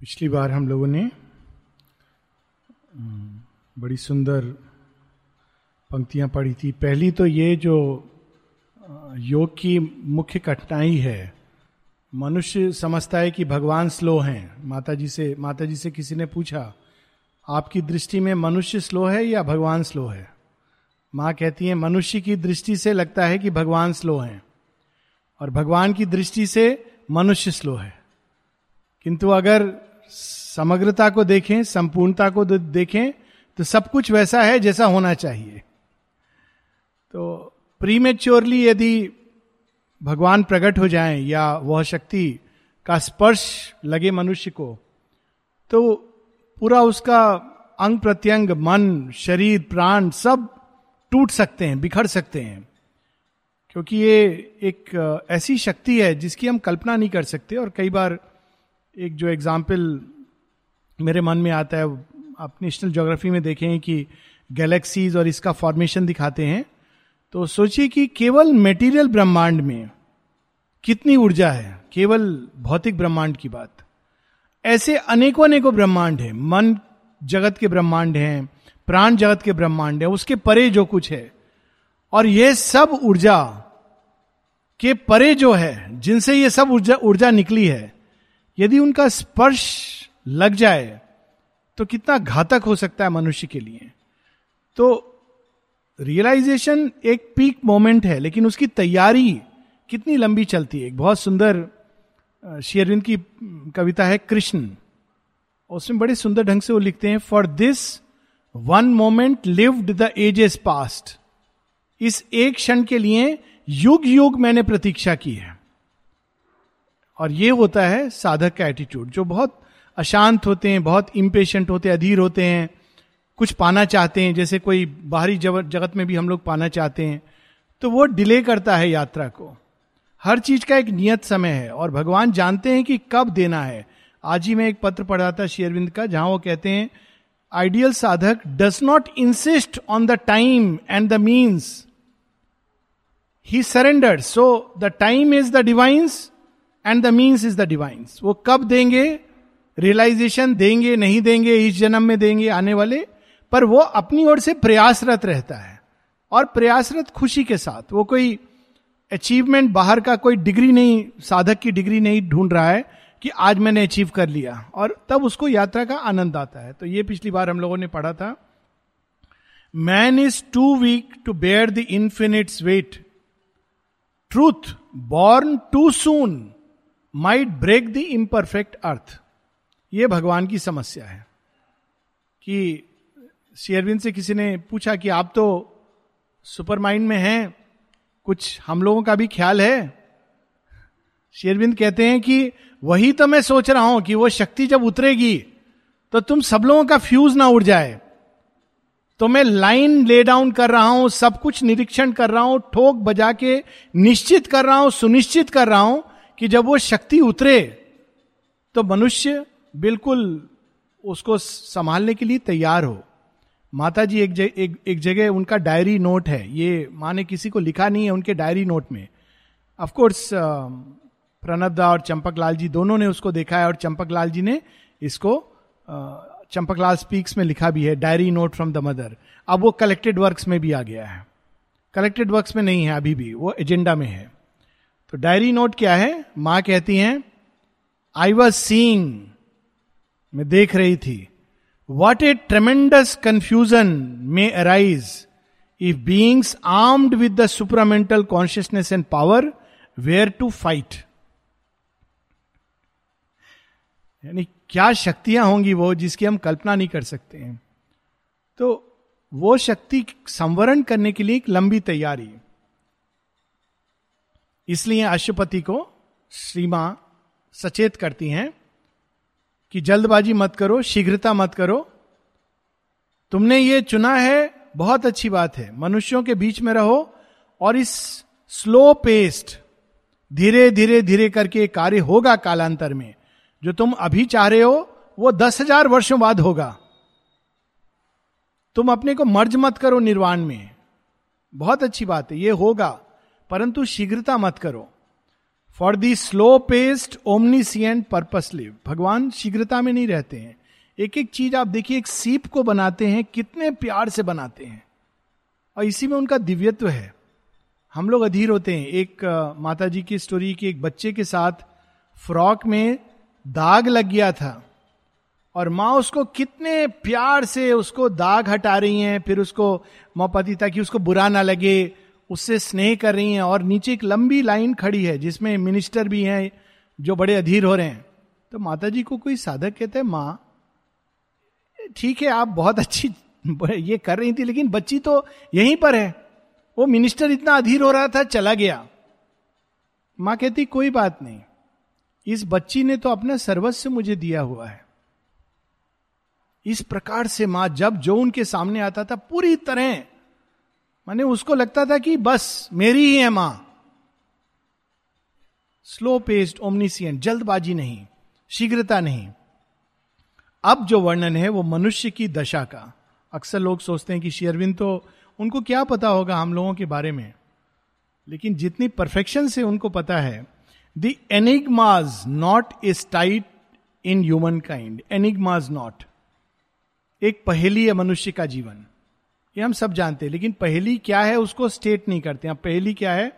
पिछली बार हम लोगों ने बड़ी सुंदर पंक्तियाँ पढ़ी थी। पहली तो ये जो योग की मुख्य कठिनाई है, मनुष्य समझता है कि भगवान स्लो हैं। माता जी से माता जी से किसी ने पूछा, आपकी दृष्टि में मनुष्य स्लो है या भगवान स्लो है? माँ कहती है, मनुष्य की दृष्टि से लगता है कि भगवान स्लो हैं और भगवान की दृष्टि से मनुष्य स्लो है। किंतु अगर समग्रता को देखें, संपूर्णता को देखें तो सब कुछ वैसा है जैसा होना चाहिए। तो प्रीमेच्योरली यदि भगवान प्रकट हो जाएँ या वह शक्ति का स्पर्श लगे मनुष्य को तो पूरा उसका अंग प्रत्यंग, मन, शरीर, प्राण सब टूट सकते हैं, बिखर सकते हैं। क्योंकि ये एक ऐसी शक्ति है जिसकी हम कल्पना नहीं कर सकते और कई बार एक जो एग्ज़ाम्पल मेरे मन में आता है, आप नेशनल ज्योग्राफी में देखें कि गैलेक्सीज और इसका फॉर्मेशन दिखाते हैं तो सोचिए कि केवल मेटीरियल ब्रह्मांड में कितनी ऊर्जा है? केवल भौतिक ब्रह्मांड की बात। ऐसे अनेकों अनेकों ब्रह्मांड है। मन जगत के ब्रह्मांड हैं, प्राण जगत के ब्रह्मांड है, उसके परे जो कुछ है। और यह सब ऊर्जा के परे जो है, जिनसे ये सब ऊर्जा ऊर्जा निकली है यदि उनका स्पर्श लग जाए तो कितना घातक हो सकता है मनुष्य के लिए। तो रियलाइजेशन एक पीक मोमेंट है, लेकिन उसकी तैयारी कितनी लंबी चलती है? बहुत सुंदर शेरविंद की कविता है कृष्ण। उसमें बड़े सुंदर ढंग से वो लिखते हैं for this one moment lived the ages past इस एक क्षण के लिए युग युग मैंने प्रतीक्षा की है। और ये होता है साधक का एटीट्यूड जो बहुत अशांत होते हैं, बहुत इम्पेशेंट होते हैं, अधीर होते हैं, कुछ पाना चाहते हैं, जैसे कोई बाहरी जगत में भी हम लोग पाना चाहते हैं तो वो डिले करता है यात्रा को। हर चीज़ का एक नियत समय है, और भगवान जानते हैं कि कब देना है। आज ही मैं एक पत्र पढ़ा था शेरविंद का, जहाँ वो कहते हैं आइडियल साधक does not insist on the time and the means he surrender so the time is the divine's and the means is the divine's वो कब देंगे? रियलाइजेशन देंगे, नहीं देंगे, इस जन्म में देंगे, आने वाले। पर वो अपनी ओर से प्रयासरत रहता है। और प्रयासरत खुशी के साथ। वो कोई अचीवमेंट बाहर का कोई डिग्री नहीं, साधक की डिग्री नहीं ढूंढ रहा है कि आज मैंने अचीव कर लिया। और तब उसको यात्रा का आनंद आता है। तो ये पिछली बार हम लोगों ने पढ़ा था। Man is too weak to bear the infinite weight truth born too soon might break the imperfect earth ये भगवान की समस्या है कि शेयरविंद से किसी ने पूछा कि आप तो सुपर माइंड में हैं, कुछ हम लोगों का भी ख्याल है? शेरविंद कहते हैं कि वही तो मैं सोच रहा हूँ कि वो शक्ति जब उतरेगी तो तुम सब लोगों का फ्यूज ना उड़ जाए। तो मैं लाइन ले डाउन कर रहा हूँ, सब कुछ निरीक्षण कर रहा हूँ, ठोक बजा के निश्चित कर रहा हूँ, सुनिश्चित कर रहा हूँ कि जब वो शक्ति उतरे तो मनुष्य बिल्कुल उसको संभालने के लिए तैयार हो। माता जी एक जगह एक, एक जगह उनका डायरी नोट है। ये माँ ने किसी को लिखा नहीं है उनके डायरी नोट में। ऑफ़ कोर्स प्रणब दा और चंपक लाल जी दोनों ने उसको देखा है और चंपक लाल जी ने इसको चंपक लाल स्पीक्स में लिखा भी है diary note from the mother अब वो कलेक्टेड वर्क्स में भी आ गया है। कलेक्टेड वर्क्स में नहीं है अभी भी। वो एजेंडा में है। तो डायरी नोट क्या है? माँ कहती हैं आई वॉज़ सींग मैं देख रही थी। What a tremendous confusion may arise if beings armed with the supramental consciousness and power were to fight यानी क्या शक्तियाँ होंगी वो जिसकी हम कल्पना नहीं कर सकते हैं? तो वो शक्ति संवरण करने के लिए एक लंबी तैयारी इसलिए अशुपति को श्रीमा सचेत करती हैं कि जल्दबाजी मत करो, शीघ्रता मत करो। तुमने ये चुना है, बहुत अच्छी बात है। मनुष्यों के बीच में रहो और इस स्लो पेस्ट धीरे धीरे धीरे करके कार्य होगा कालांतर में। जो तुम अभी चाह रहे हो, वो दस हज़ार वर्षों बाद होगा। तुम अपने को मर्ज मत करो निर्वाण में। बहुत अच्छी बात है, ये होगा। परंतु शीघ्रता मत करो। For the slow paced omniscient purpose live भगवान शीघ्रता में नहीं रहते हैं। एक एक चीज़ आप देखिए, एक सीप को बनाते हैं, कितने प्यार से बनाते हैं। और इसी में उनका दिव्यत्व है। हम लोग अधीर होते हैं। एक माता जी की स्टोरी की एक बच्चे के साथ फ्रॉक में दाग लग गया था। और माँ उसको कितने प्यार से उसको दाग हटा रही हैं, फिर उसको मोपति ताकि उसको बुरा ना लगे। उससे स्नेह कर रही हैं और नीचे एक लंबी लाइन खड़ी है जिसमें मिनिस्टर भी हैं, जो बड़े अधीर हो रहे हैं। तो माता जी को कोई साधक कहते हैं, माँ, ठीक है, आप बहुत अच्छी ये कर रही थी, लेकिन बच्ची तो यहीं पर है। वो मिनिस्टर इतना अधीर हो रहा था, चला गया। माँ कहती, कोई बात नहीं, इस बच्ची ने तो अपना सर्वस्व मुझे दिया हुआ है। इस प्रकार से माँ, जब जो उनके सामने आता था, पूरी तरह माने उसको लगता था कि बस, मेरी ही है माँ। स्लो पेस्ड ओमनीसियंट जल्दबाजी नहीं, शीघ्रता नहीं। अब जो वर्णन है वो मनुष्य की दशा का। अक्सर लोग सोचते हैं कि शेयरविंद तो उनको क्या पता होगा हम लोगों के बारे में। लेकिन जितनी परफेक्शन से उनको पता है the enigma's knot is tied in human kind enigma's knot एक पहेली है मनुष्य का जीवन। ये हम सब जानते हैं, लेकिन पहली क्या है उसको स्टेट नहीं करते हैं। पहेली क्या है?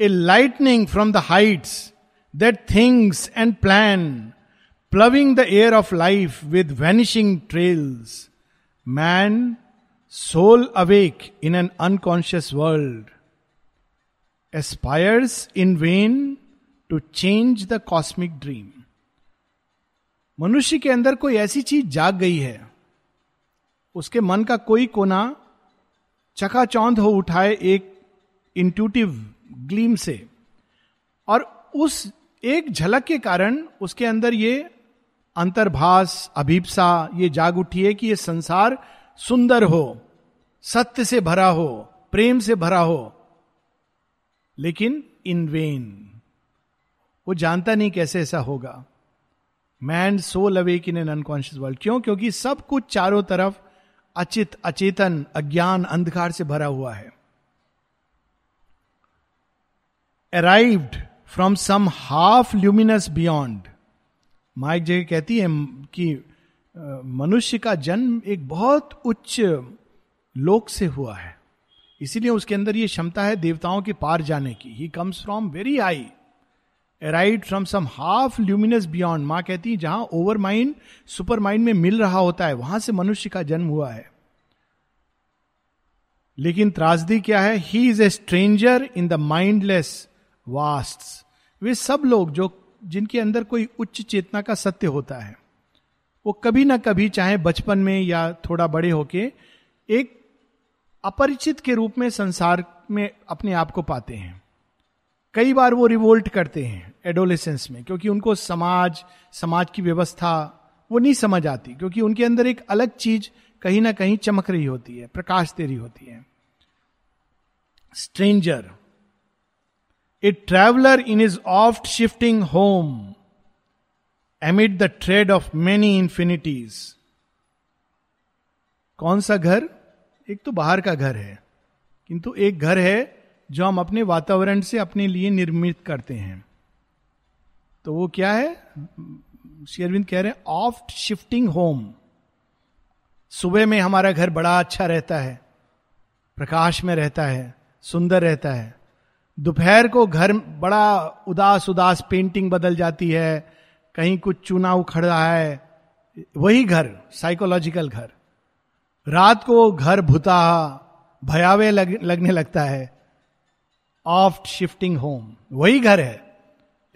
A lightning from the heights that things and plan ploughing the air of life with vanishing trails man soul awake in an unconscious world aspires in vain to change the cosmic dream मनुष्य के अंदर कोई ऐसी चीज़ जाग गई है उसके मन का कोई कोना चकाचौंध हो उठाए एक इंट्यूटिव ग्लीम से। और उस एक झलक के कारण उसके अंदर ये अंतर्भास, अभिप्सा, ये जाग उठी है कि ये संसार सुंदर हो, सत्य से भरा हो, प्रेम से भरा हो, लेकिन इन वेन वो जानता नहीं कैसे ऐसा होगा। Man soul awake in an unconscious world क्यों? क्योंकि सब कुछ चारों तरफ़ अचित, अचेतन, अज्ञान, अंधकार से भरा हुआ है। Arrived from some half luminous beyond mic जगह कहती है कि मनुष्य का जन्म एक बहुत उच्च लोक से हुआ है। इसीलिए उसके अंदर ये क्षमता है देवताओं के पार जाने की। He comes from very high arrive from some half luminous beyond माँ कहती है, जहाँ ओवर माइंड सुपर माइंड में मिल रहा होता है, वहाँ से मनुष्य का जन्म हुआ है। लेकिन त्रासदी क्या है? He is a stranger in the mindless vast वे सब लोग जो, जिनके अंदर कोई उच्च चेतना का सत्य होता है, वो कभी ना कभी, चाहे बचपन में या थोड़ा बड़े होके, एक अपरिचित के रूप में संसार में अपने आप को पाते हैं। कई बार वो रिवोल्ट करते हैं एडोलेसेंस में, क्योंकि उनको समाज समाज की व्यवस्था वो नहीं समझ आती, क्योंकि उनके अंदर एक अलग चीज़ कहीं ना कहीं चमक रही होती है, प्रकाश दे रही होती है। Stranger a traveller in is oft shifting home amid the tread of many infinities कौन सा घर? एक तो बाहर का घर है, किंतु एक घर है जो हम अपने वातावरण से अपने लिए निर्मित करते हैं। तो वो क्या है? शेरविंद कह रहे हैं ऑफ्ट शिफ्टिंग होम सुबह में हमारा घर बड़ा अच्छा रहता है प्रकाश में रहता है सुंदर रहता है। दोपहर को घर बड़ा उदास उदास पेंटिंग बदल जाती है कहीं कुछ चूना उखड़ रहा है वही घर साइकोलॉजिकल घर। रात को घर भुता भयावे लग, लगने लगता है। ऑफ्ट शिफ्टिंग होम वही घर है।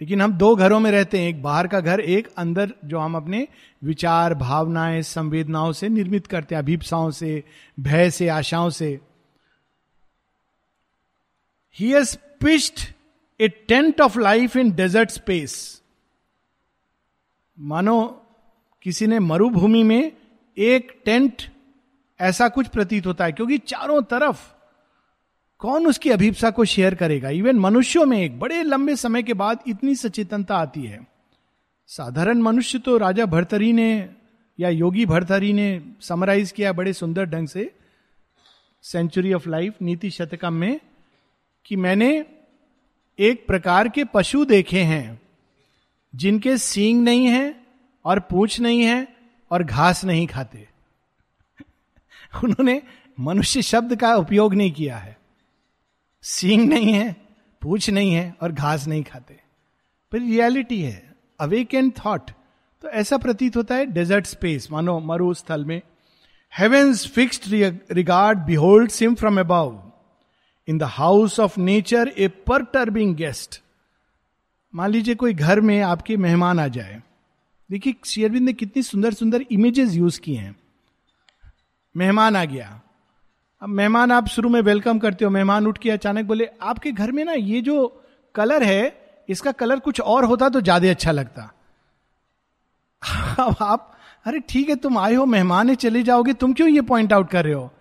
लेकिन हम दो घरों में रहते हैं। एक बाहर का घर, एक अंदर जो हम अपने विचार, भावनाएँ, संवेदनाओं से निर्मित करते हैं। अभिप्साओं से, भय से, आशाओं से। He has pitched a tent of life in desert space मानो किसी ने मरुभूमि में एक टेंट ऐसा कुछ प्रतीत होता है, क्योंकि चारों तरफ़ कौन उसकी अभिप्सा को शेयर करेगा? इवन मनुष्यों में एक बड़े लंबे समय के बाद इतनी सचेतनता आती है। साधारण मनुष्य तो राजा भरतरी ने या योगी भरतरी ने समराइज किया बड़े सुंदर ढंग से सेंचुरी ऑफ़ लाइफ नीति शतकम में, कि मैंने एक प्रकार के पशु देखे हैं, जिनके सींग नहीं है और पूछ नहीं है और घास नहीं खाते। उन्होंने मनुष्य शब्द का उपयोग नहीं किया है। सींग नहीं है, पूछ नहीं है और घास नहीं खाते। पर रियलिटी है अवेक एंड थॉट तो ऐसा प्रतीत होता है डेजर्ट स्पेस मानो मरु स्थल में। Heavens fixed regard behold him from above in the house of nature a perturbing guest मान लीजिए कोई घर में आपके मेहमान आ जाए। देखिए शेयरविंद ने कितनी सुंदर सुंदर इमेजेस यूज़ किए हैं। मेहमान आ गया। अब मेहमान आप शुरू में वेलकम करते हो। मेहमान उठ के अचानक बोले, आपके घर में ना ये जो कलर है, इसका कलर कुछ और होता तो ज़्यादा अच्छा लगता। अब आप, अरे ठीक है, तुम आए हो, मेहमान है, चले जाओगे। तुम क्यों ये पॉइंट आउट कर रहे हो?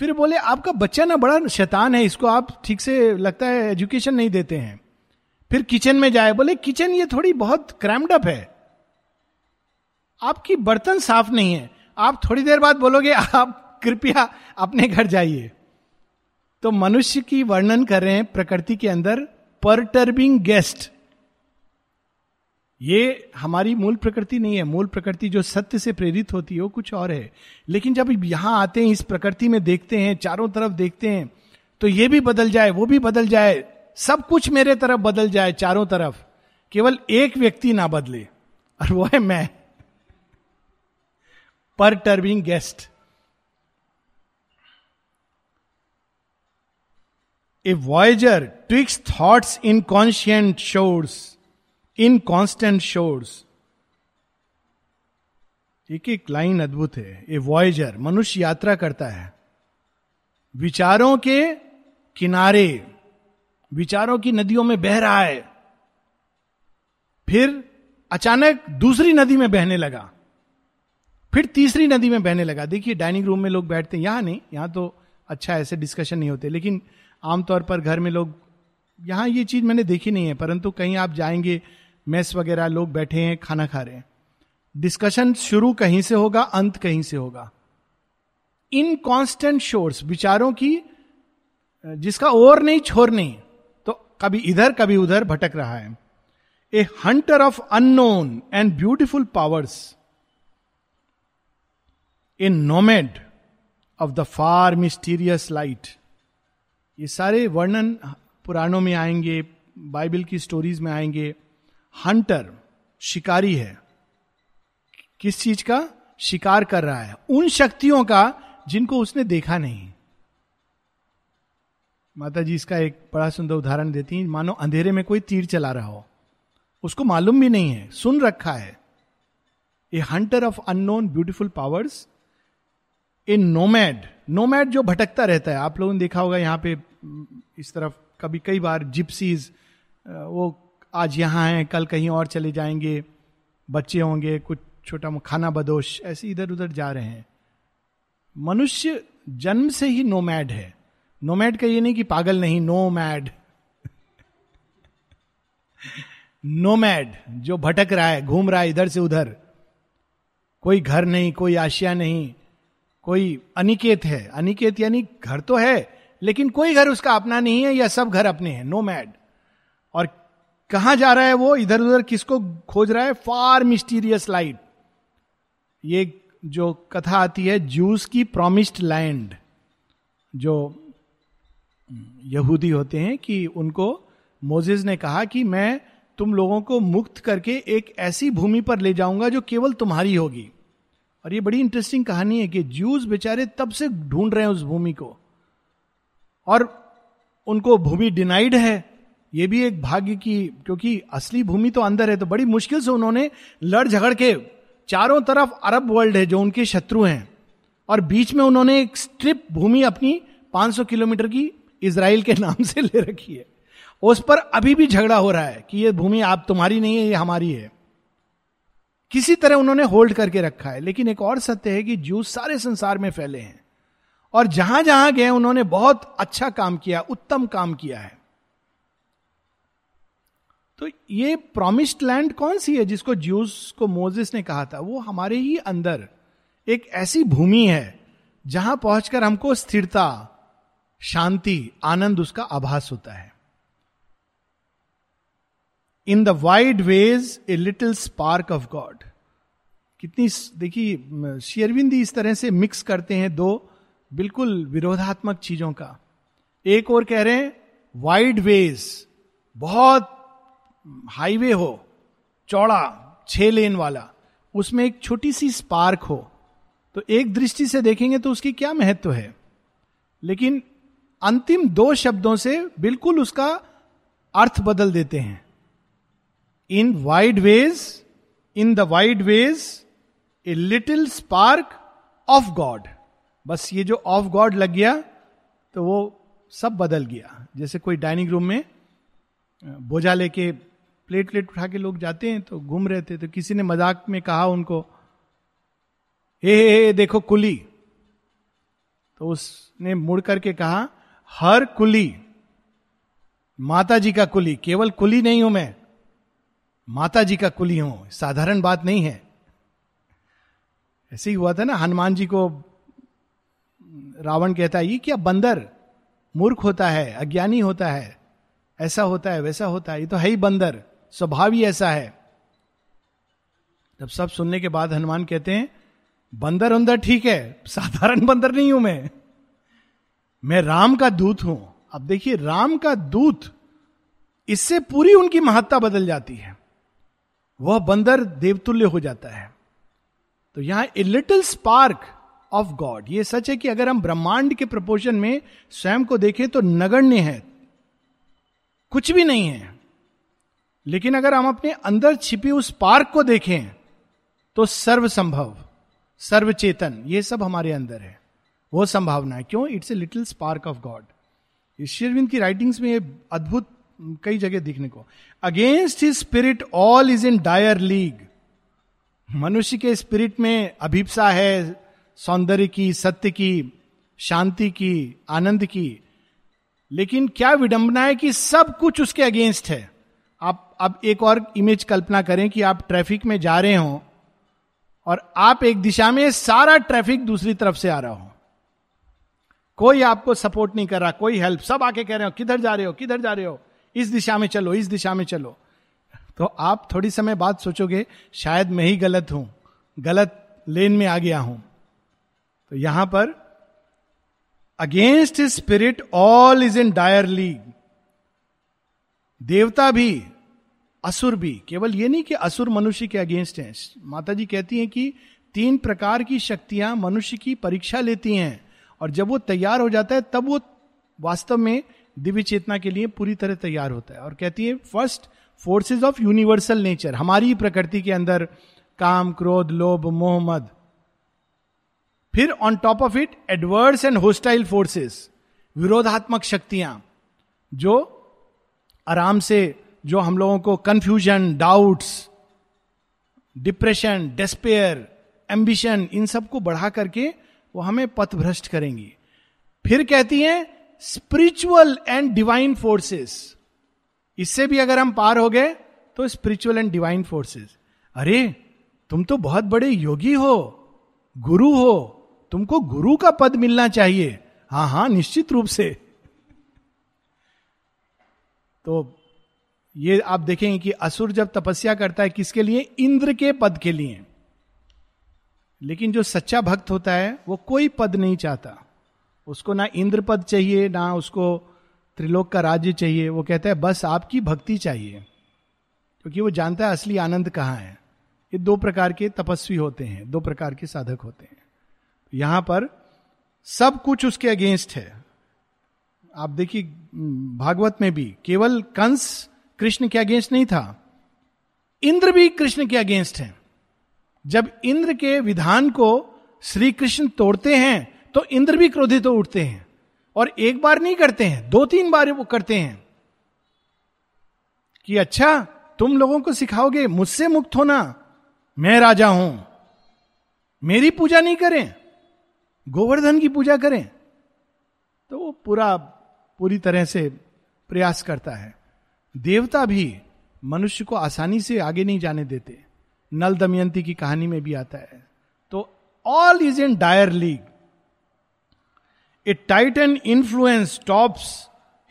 फिर बोले, आपका बच्चा ना बड़ा शैतान है, इसको आप ठीक से लगता है एजुकेशन नहीं देते हैं। फिर किचन में जाए, बोले किचन ये थोड़ी बहुत क्रैम्ड अप है। आपकी बर्तन साफ़ नहीं है। आप थोड़ी देर बाद बोलोगे, आप कृपया अपने घर जाइए। तो मनुष्य की वर्णन कर रहे हैं प्रकृति के अंदर परटर्बिंग गेस्ट ये हमारी मूल प्रकृति नहीं है। मूल प्रकृति जो सत्य से प्रेरित होती है, वो कुछ और है। लेकिन जब यहाँ आते हैं, इस प्रकृति में देखते हैं, चारों तरफ़ देखते हैं तो ये भी बदल जाए, वो भी बदल जाए, सब कुछ मेरे तरफ़ बदल जाए चारों तरफ़। केवल एक व्यक्ति ना बदले, और वो है मैं। Perturbing guest a voyager twixt thoughts in conscient shores in constant shores एक एक लाइन अद्भुत है। ए वॉयजर मनुष्य यात्रा करता है। विचारों के किनारे, विचारों की नदियों में बह रहा है। फिर अचानक दूसरी नदी में बहने लगा। फिर तीसरी नदी में बहने लगा। देखिए, डाइनिंग रूम में लोग बैठते हैं। यहाँ नहीं, यहाँ तो अच्छा ऐसे डिस्कशन नहीं होते, लेकिन आमतौर पर घर में लोग, यहाँ ये चीज़ मैंने देखी नहीं है, परंतु कहीं आप जाएँगे, मेस वगैरह लोग बैठे हैं, खाना खा रहे हैं। डिस्कशन शुरू कहीं से होगा, अंत कहीं से होगा। इन कॉन्स्टेंट शोर्स विचारों की, जिसका और नहीं, छोर नहीं तो कभी इधर, कभी उधर भटक रहा है। A hunter of unknown and beautiful powers a nomad of the far mysterious light ये सारे वर्णन पुराणों में आएँगे, बाइबल की स्टोरीज में आएँगे। हंटर शिकारी है। किस चीज़ का? शिकार कर रहा है। उन शक्तियों का जिनको उसने देखा नहीं। माता जी इसका एक बड़ा सुंदर उदाहरण देती हैं। मानो अंधेरे में कोई तीर चला रहा हो। उसको मालूम भी नहीं है। सुन रखा है। A hunter of unknown beautiful powers a nomad nomad जो भटकता रहता है, आप लोगों ने देखा होगा यहाँ पे इस तरफ़ कभी कई बार जिप्सीज वो आज यहाँ हैं, कल कहीं और चले जाएँगे, बच्चे होंगे, कुछ छोटा खाना बदोश, ऐसे इधर उधर जा रहे हैं। मनुष्य जन्म से ही नोमैड है। नोमैड का ये नहीं कि पागल नहीं नो मैड नोमैड जो भटक रहा है, घूम रहा है इधर से उधर, कोई घर नहीं, कोई आशिया नहीं कोई अनिकेत है। अनिकेत यानी घर तो है, लेकिन कोई घर उसका अपना नहीं है, या सब घर अपने हैं। नो मैड और कहा जा रहा है वो? इधर उधर किसको खोज रहा है? फार मिस्टीरियस लाइट ये जो कथा आती है जूस की प्रोमिस्ड लैंड जो यहूदी होते हैं कि उनको मोजेज ने कहा कि मैं तुम लोगों को मुक्त करके एक ऐसी भूमि पर ले जाऊँगा जो केवल तुम्हारी होगी। और ये बड़ी इंटरेस्टिंग कहानी है कि जूस बेचारे तब से ढूंढ रहे हैं उस भूमि को। और उनको भूमि डिनाइड है, ये भी एक भाग्य की, क्योंकि असली भूमि तो अंदर है तो बड़ी मुश्किल से उन्होंने लड़ झगड़ के चारों तरफ़ अरब वर्ल्ड है, जो उनके शत्रु हैं। और बीच में उन्होंने एक स्ट्रिप भूमि अपनी 500 किलोमीटर की इसराइल के नाम से ले रखी है। उस पर अभी भी झगड़ा हो रहा है कि ये भूमि आप तुम्हारी नहीं है, ये हमारी है। किसी तरह उन्होंने होल्ड करके रखा है। लेकिन एक और सत्य है कि जूस सारे संसार में फैले हैं। और जहाँ जहाँ गए, उन्होंने बहुत अच्छा काम किया, उत्तम काम किया है। तो ये प्रोमिस्ड लैंड कौन सी है जिसको ज्यूस को मोजिस ने कहा था? वो हमारे ही अंदर एक ऐसी भूमि है, जहाँ पहुंचकर हमको स्थिरता, शांति, आनंद, उसका आभास होता है। In the wide ways a little spark of God कितनी देखिए शेयरविंदी इस तरह से मिक्स करते हैं दो बिल्कुल विरोधात्मक चीज़ों का। एक और कह रहे हैं वाइड वेज बहुत हाईवे हो, चौड़ा, छह लेन वाला, उसमें एक छोटी सी स्पार्क हो। तो एक दृष्टि से देखेंगे तो उसकी क्या महत्व है? लेकिन अंतिम दो शब्दों से बिल्कुल उसका अर्थ बदल देते हैं। In wide ways in the wide ways a little spark of God बस ये जो ऑफ़ गॉड लग गया तो वो सब बदल गया। जैसे कोई डाइनिंग रूम में बोझा लेके प्लेट प्लेट उठा के लोग जाते हैं तो घूम रहे थे तो किसी ने मज़ाक में कहा उनको, हे हे हे, देखो कुली। तो उसने मुड़ करके कहा, हर कुली माता जी का कुली, केवल कुली नहीं हूँ मैं माता जी का कुली हूँ। साधारण बात नहीं है। ऐसे ही हुआ था ना, हनुमान जी को रावण कहता है, ये क्या बंदर मूर्ख होता है, अज्ञानी होता है, ऐसा होता है, वैसा होता है, ये तो है ही बंदर, स्वभाव ही ऐसा है। जब सब सुनने के बाद हनुमान कहते हैं, बंदर अंदर ठीक है, साधारण बंदर नहीं हूँ मैं। मैं राम का दूत हूँ। अब देखिए, राम का दूत, इससे पूरी उनकी महत्ता बदल जाती है। वह बंदर देवतुल्य हो जाता है। तो यहाँ a little spark of God ये सच है कि अगर हम ब्रह्मांड के प्रपोजन में स्वयं को देखें तो नगण्य है। कुछ भी नहीं है। लेकिन अगर हम अपने अंदर छिपी उस पार्क को देखें तो सर्व संभव सर्व चेतन ये सब हमारे अंदर है। वो संभावना है। क्यों? It's a little spark of God शेरविंद की राइटिंग्स में ये अद्भुत कई जगह दिखने को। Against his spirit all is in dire league मनुष्य के स्पिरिट में अभिप्सा है, सौंदर्य की, सत्य की, शांति की, आनंद की। लेकिन क्या विडंबना है कि सब कुछ उसके अगेंस्ट है? आप अब एक और इमेज कल्पना करें कि आप ट्रैफ़िक में जा रहे हो और आप एक दिशा में सारा ट्रैफ़िक दूसरी तरफ़ से आ रहा हो। कोई आपको सपोर्ट नहीं कर रहा, कोई हेल्प सब आके कह रहे हो, किधर जा रहे हो, किधर जा रहे हो? इस दिशा में चलो, इस दिशा में चलो। तो आप थोड़ी समय बाद सोचोगे, शायद मैं ही गलत हूँ, गलत लेन में आ गया हूँ। तो यहाँ पर against spirit all is in dire league देवता भी, असुर भी, केवल ये नहीं कि असुर मनुष्य के अगेंस्ट हैं। माता जी कहती हैं कि तीन प्रकार की शक्तियाँ मनुष्य की परीक्षा लेती हैं, और जब वो तैयार हो जाता है, तब वो वास्तव में दिव्य चेतना के लिए पूरी तरह तैयार होता है और कहती है first forces of universal nature हमारी प्रकृति के अंदर काम, क्रोध, लोभ मोहम्मद फिर on top of it adverse and hostile forces विरोधात्मक शक्तियाँ, जो आराम से, जो हम लोगों को confusion doubts depression despair ambition इन सबको बढ़ा करके वो हमें पथ भ्रष्ट करेंगी। फिर कहती हैं स्पिरिचुअल एंड डिवाइन फोर्सेस इससे भी अगर हम पार हो गए तो स्पिरिचुअल एंड डिवाइन फोर्सेस अरे, तुम तो बहुत बड़े योगी हो, गुरु हो, तुमको गुरु का पद मिलना चाहिए। हाँ हाँ, निश्चित रूप से। तो ये आप देखेंगे कि असुर जब तपस्या करता है, किसके लिए? इंद्र के पद के लिए। लेकिन जो सच्चा भक्त होता है, वो कोई पद नहीं चाहता। उसको ना इंद्र पद चाहिए, ना उसको त्रिलोक का राज्य चाहिए। वो कहता है, बस आपकी भक्ति चाहिए, क्योंकि वो जानता है असली आनंद कहाँ है। ये दो प्रकार के तपस्वी होते हैं, दो प्रकार के साधक होते हैं। यहाँ पर सब कुछ उसके अगेंस्ट है। आप देखिए भागवत में भी केवल कंस कृष्ण के अगेंस्ट नहीं था, इंद्र भी कृष्ण के अगेंस्ट है। जब इंद्र के विधान को श्री कृष्ण तोड़ते हैं तो इंद्र भी क्रोधित हो उठते हैं और एक बार नहीं करते हैं, दो तीन बार वो करते हैं कि अच्छा तुम लोगों को सिखाओगे, मुझसे मुक्त होना, मैं राजा हूँ, मेरी पूजा नहीं करें, गोवर्धन की पूजा करें। तो वो पूरा, पूरी तरह से प्रयास करता है। देवता भी मनुष्य को आसानी से आगे नहीं जाने देते। नल दमयंती की कहानी में भी आता है। तो all is in dire league a titan influence stops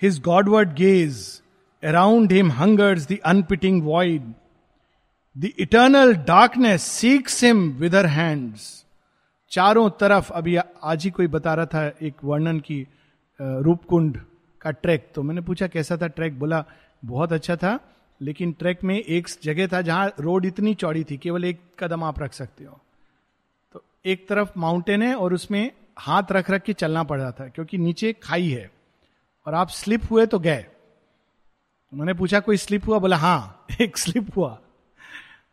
his godward gaze around him hungers the unpitying void the eternal darkness seeks him her hands चारों तरफ़, अभी आज ही कोई बता रहा था एक वर्णन की रूपकुंड का ट्रैक तो मैंने पूछा कैसा था ट्रैक बोला, बहुत अच्छा था, लेकिन ट्रैक में एक जगह था जहाँ रोड इतनी चौड़ी थी, केवल एक कदम आप रख सकते हो। तो एक तरफ़ माउंटेन है और उसमें हाथ रख रख के चलना पड़ रहा था क्योंकि नीचे खाई है। और आप स्लिप हुए तो गए। उन्होंने पूछा, कोई स्लिप हुआ? बोला हाँ एक स्लिप हुआ।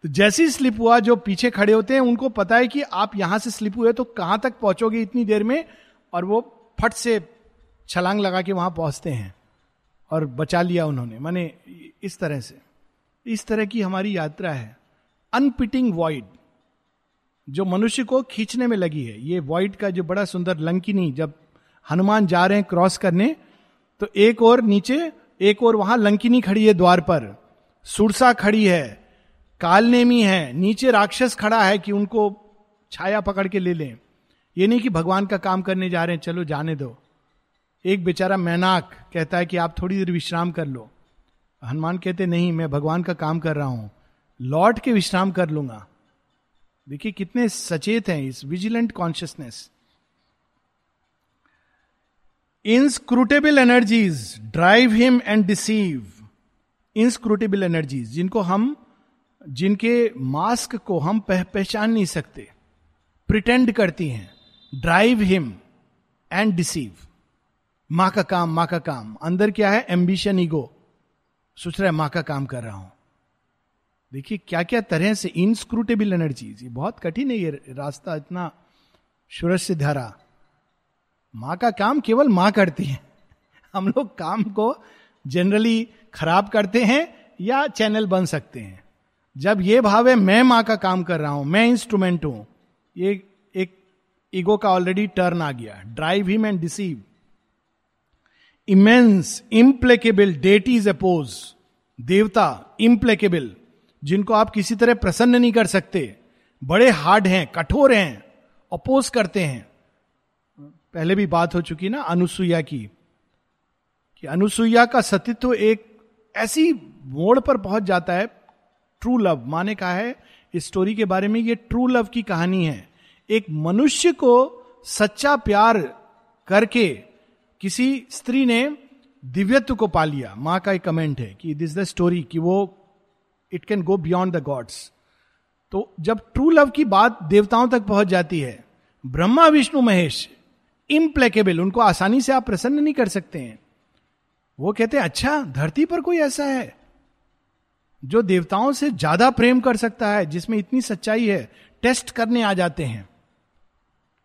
तो जैसे ही स्लिप हुआ, जो पीछे खड़े होते हैं, उनको पता है कि आप यहाँ से स्लिप हुए तो कहाँ तक पहुंचोगे इतनी देर में, और वो फट से छलांग लगा के वहाँ पहुँचते हैं, और बचा लिया उन्होंने। माने, इस तरह से। इस तरह की हमारी यात्रा है। अनपिटिंग वॉइड जो मनुष्य को खींचने में लगी है। ये वॉइड का जो बड़ा सुंदर लंकिनी, जब हनुमान जा रहे हैं क्रॉस करने तो एक और नीचे, एक और वहाँ लंकिनी खड़ी है द्वार पर। सुरसा खड़ी है, कालनेमी है, नीचे राक्षस खड़ा है कि उनको छाया पकड़ के ले लें। ये नहीं कि भगवान का काम करने जा रहे हैं, चलो जाने दो। एक बेचारा मैनाक कहता है कि आप थोड़ी देर विश्राम कर लो। हनुमान कहते, नहीं, मैं भगवान का काम कर रहा हूँ। लौट के विश्राम कर लूँगा। देखिए कितने सचेत हैं इस vigilant consciousness inscrutable energies drive him and deceive inscrutable energies जिनको हम जिनके मास्क को हम पह, पहचान नहीं सकते प्रिटेंड करती हैं ड्राइव हिम एंड डिसीव माँ का काम माँ का काम. अंदर क्या है? एम्बिशन ईगो सोच रहा है माँ का काम कर रहा हूँ। देखिए क्या क्या तरह से इनस्क्रूटेबल एनर्जीज ये बहुत कठिन है ये रास्ता, इतना सूरज धारा। माँ का काम केवल माँ करती है। हम लोग काम को जनरली खराब करते हैं या चैनल बन सकते हैं। जब ये भाव है, मैं माँ का काम कर रहा हूँ, मैं इंस्ट्रूमेंट हूँ, ये एक ईगो का ऑलरेडी टर्न आ गया drive him and deceive immense implacable deities oppose देवता इम्प्लेकेबल जिनको आप किसी तरह प्रसन्न नहीं कर सकते, बड़े हार्ड हैं, कठोर हैं, अपोज करते हैं। पहले भी बात हो चुकी ना अनुसुईया की, कि अनुसुईया का सतित्व एक ऐसी मोड़ पर पहुँच जाता है ट्रू लव माने कहा है, इस स्टोरी के बारे में ये ट्रू लव की कहानी है। एक मनुष्य को सच्चा प्यार करके किसी स्त्री ने दिव्यत्व को पा लिया। माँ का एक कमेंट है कि दिस द स्टोरी कि वो it can go beyond the gods तो जब ट्रू लव की बात देवताओं तक पहुँच जाती है, ब्रह्मा, विष्णु, महेश इम्प्लेकेबल उनको आसानी से आप प्रसन्न नहीं कर सकते हैं। वो कहते हैं अच्छा धरती पर कोई ऐसा है जो देवताओं से ज़्यादा प्रेम कर सकता है, जिसमें इतनी सच्चाई है टेस्ट करने आ जाते हैं?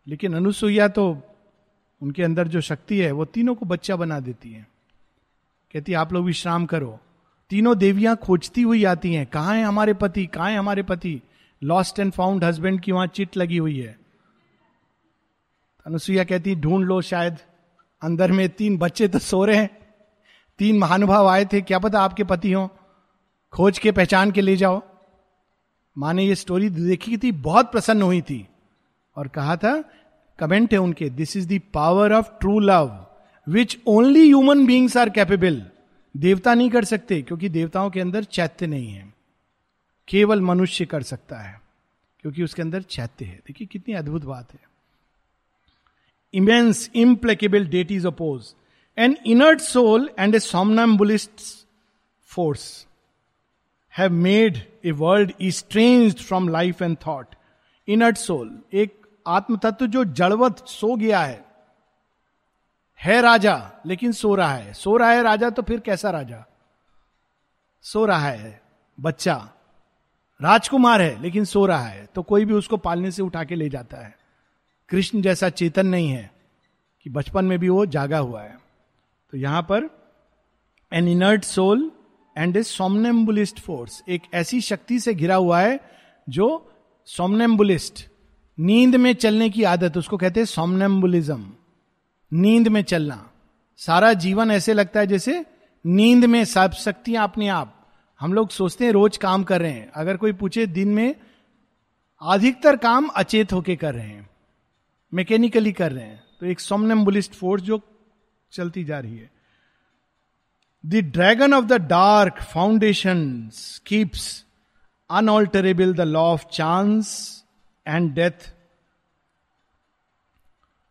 लेकिन अनुसुईया तो उनके अंदर जो शक्ति है, वो तीनों को बच्चा बना देती है। कहती आप लोग विश्राम करो। तीनों देवियाँ खोजती हुई आती हैं। कहा है हमारे पति? कहा है हमारे पति? लॉस्ट एंड फाउंड हस्बैंड की वहाँ चिट लगी हुई है। अनुसुईया कहती, ढूंढ लो शायद। अंदर में तीन बच्चे तो सो रहे हैं। तीन महानुभाव आए थे। क्या पता आपके पति हो। खोज के पहचान के ले जाओ। माँ ने ये स्टोरी देखी थी, बहुत प्रसन्न हुई थी और कहा था, कमेंट है उनके this is the power of true love which only human beings are capable देवता नहीं कर सकते, क्योंकि देवताओं के अंदर चैत्य नहीं है। केवल मनुष्य कर सकता है, क्योंकि उसके अंदर चैत्य है। देखिए, कितनी अद्भुत बात है। Immense implacable deities oppose an inert soul and a somnambulist force have made a world strange from life and thought inert soul एक आत्म तत्व जो जड़वत सो गया है है राजा, लेकिन सो रहा है। सो रहा है राजा तो फिर कैसा राजा? सो रहा है, बच्चा। राजकुमार है, लेकिन सो रहा है। तो कोई भी उसको पालने से उठा के ले जाता है। कृष्ण जैसा चेतन नहीं है कि बचपन में भी वो जागा हुआ है। तो यहाँ पर an inert soul and a somnambulist force एक ऐसी शक्ति से घिरा हुआ है जो सोमनेम्बुलिस्ट नींद में चलने की आदत, उसको कहते हैं सोमनेम्बुलिज्म नींद में चलना। सारा जीवन ऐसे लगता है जैसे नींद में सब शक्तियाँ अपने आप। हम लोग सोचते हैं रोज काम कर रहे हैं। अगर कोई पूछे दिन में अधिकतर काम अचेत होके कर रहे हैं, मैकेनिकली कर रहे हैं तो एक सोमनेम्बुलिस्ट फोर्स जो चलती जा रही है। The dragon of the dark foundation keeps unalterable the law of chance and death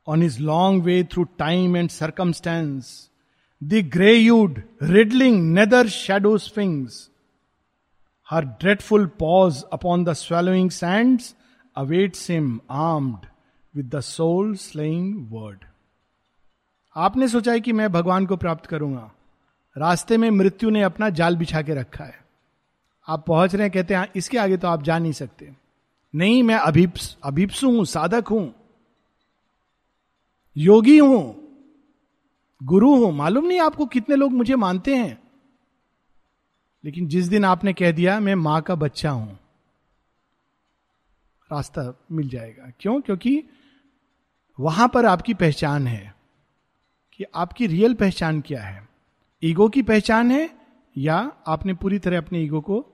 on his long way through time and circumstance the grey hued riddling nether shadow sphinx her dreadful paws upon the swallowing sands awaits him armed with the soul slaying word आपने सोचा है कि मैं भगवान को प्राप्त करूँगा। रास्ते में मृत्यु ने अपना जाल बिछा के रखा है। आप पहुँच रहे हैं, कहते हैं, इसके आगे तो आप जा नहीं सकते। नहीं, मैं अभिप्स, अभिप्सु हूँ, साधक हूँ। योगी हूँ, गुरु हूँ। मालूम नहीं आपको कितने लोग मुझे मानते हैं। लेकिन जिस दिन आपने कह दिया, मैं माँ का बच्चा हूँ। रास्ता मिल जाएगा। क्यों? क्योंकि वहाँ पर आपकी पहचान है कि आपकी रियल पहचान क्या है। ईगो की पहचान है या आपने पूरी तरह अपने ईगो को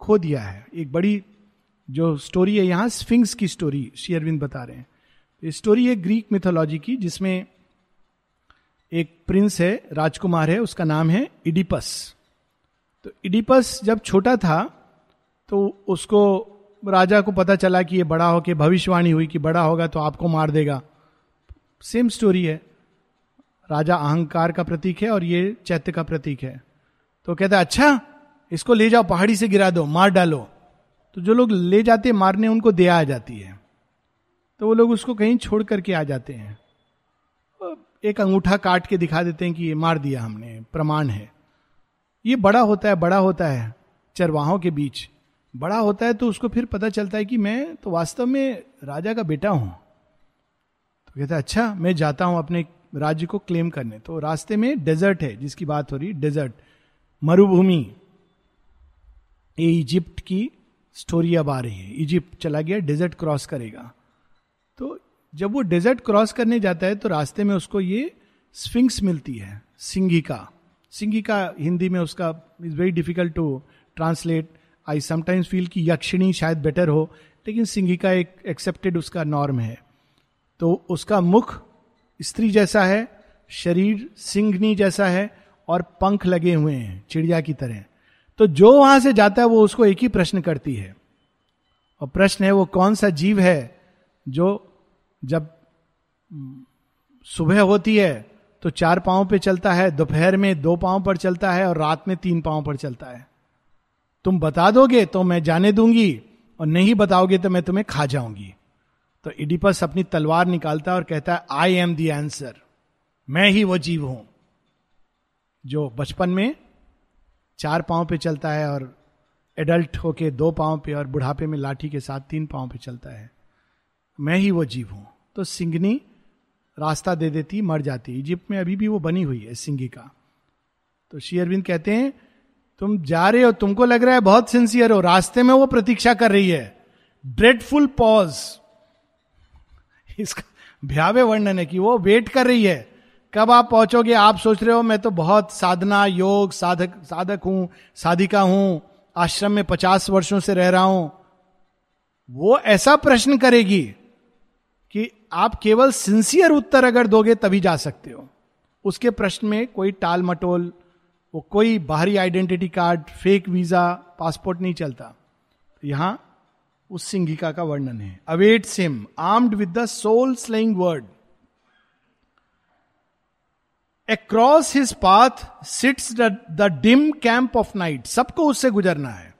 खो दिया है। एक बड़ी जो स्टोरी है यहाँ स्फिंग्स की स्टोरी शेयरविंद बता रहे हैं। स्टोरी है ग्रीक मिथोलॉजी की, जिसमें एक प्रिंस है, राजकुमार है, उसका नाम है इडिपस। तो इडिपस जब छोटा था तो उसको राजा को पता चला कि ये बड़ा हो के भविष्यवाणी हुई कि बड़ा होगा तो आपको मार देगा। सेम स्टोरी है। राजा अहंकार का प्रतीक है और ये चैत्य का प्रतीक है। तो कहता है अच्छा इसको ले जाओ, पहाड़ी से गिरा दो, मार डालो। तो जो लोग ले जाते मारने, उनको दया आ जाती है। तो वो लोग उसको कहीं छोड़ करके आ जाते हैं। एक अंगूठा काट के दिखा देते हैं कि ये मार दिया हमने, प्रमाण है। ये बड़ा होता है, बड़ा होता है, चरवाहों के बीच। बड़ा होता है तो उसको फिर पता चलता है कि मैं तो वास्तव में राजा का बेटा हूँ। तो कहता है अच्छा मैं जाता हूँ अपने राज्य को क्लेम करने। तो रास्ते में डेजर्ट है, जिसकी बात हो रही डेजर्ट मरुभूमि। ये इजिप्ट की स्टोरी अब आ रही है। इजिप्ट चला गया डेजर्ट क्रॉस करेगा। तो जब वो डेजर्ट क्रॉस करने जाता है तो रास्ते में उसको ये स्फिंक्स मिलती है सिंगिका सिंगिका हिंदी में उसका is very difficult to translate I sometimes feel कि यक्षिणी शायद बेटर हो, लेकिन सिंगिका एक एक्सेप्टेड उसका नॉर्म है। तो उसका मुख स्त्री जैसा है, शरीर सिंघनी जैसा है, और पंख लगे हुए हैं, चिड़िया की तरह। तो जो वहाँ से जाता है, वो उसको एक ही प्रश्न करती है। और प्रश्न है, वो कौन सा जीव है जो जब सुबह होती है तो चार पाँव पे चलता है, दोपहर में दो पाँव पर चलता है और रात में तीन पाँव पर चलता है। तुम बता दोगे तो मैं जाने दूँगी और नहीं बताओगे तो मैं तुम्हें खा जाऊँगी। तो इडिपस अपनी तलवार निकालता है और कहता है आई एम दी आंसर मैं ही वो जीव हूँ जो बचपन में चार पाँव पे चलता है और एडल्ट होके दो पाँव पे और बुढ़ापे में लाठी के साथ तीन पाँव पे चलता है। मैं ही वो जीव हूँ। तो सिंगनी रास्ता दे देती, मर जाती। इजिप्ट में अभी भी वो बनी हुई है सिंगी का। तो श्री अरविंद कहते हैं, तुम जा रहे हो, तुमको लग रहा है बहुत सिंसियर हो। रास्ते में वो प्रतीक्षा कर रही है। ड्रेडफुल पॉज इसका भयावे वर्णन है कि वो वेट कर रही है। कब आप पहुंचोगे, आप सोच रहे हो, मैं तो बहुत साधना, योग, साधक साधक हूँ, साधिका हूँ, आश्रम में पचास वर्षों से रह रहा हूँ। वो ऐसा प्रश्न करेगी आप केवल सिंसियर उत्तर अगर दोगे तभी जा सकते हो। उसके प्रश्न में कोई टाल मटोल, वो कोई बाहरी identity card, fake visa, passport नहीं चलता। यहाँ उस सिंगिका का वर्णन है। Awaits him, armed with the soul slaying word. Across his path sits the dim camp of night सबको उससे गुजरना है।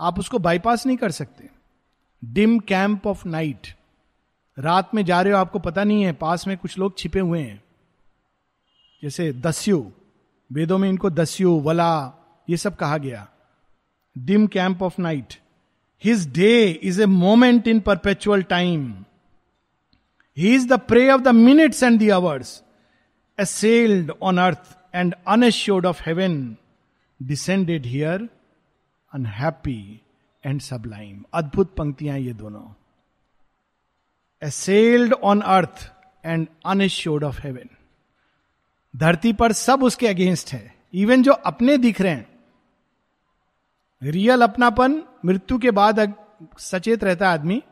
आप उसको बाईपास नहीं कर सकते। डिम कैंप ऑफ़ नाइट रात में जा रहे हो आपको पता नहीं है पास में कुछ लोग छिपे हुए हैं। जैसे दस्यु वेदों में इनको दस्यु वला ये सब कहा गया। Dim camp of night his day is a moment in perpetual time he is the prey of the minutes and the hours assailed on earth and unassured of heaven, descended here unhappy and sublime अद्भुत पंक्तियाँ ये दोनों। Assailed on earth and unassured of heaven. धरती पर सब उसके against है। Even जो अपने दिख रहे हैं। रियल अपनापन, मृत्यु के बाद सचेत रहता आदमी।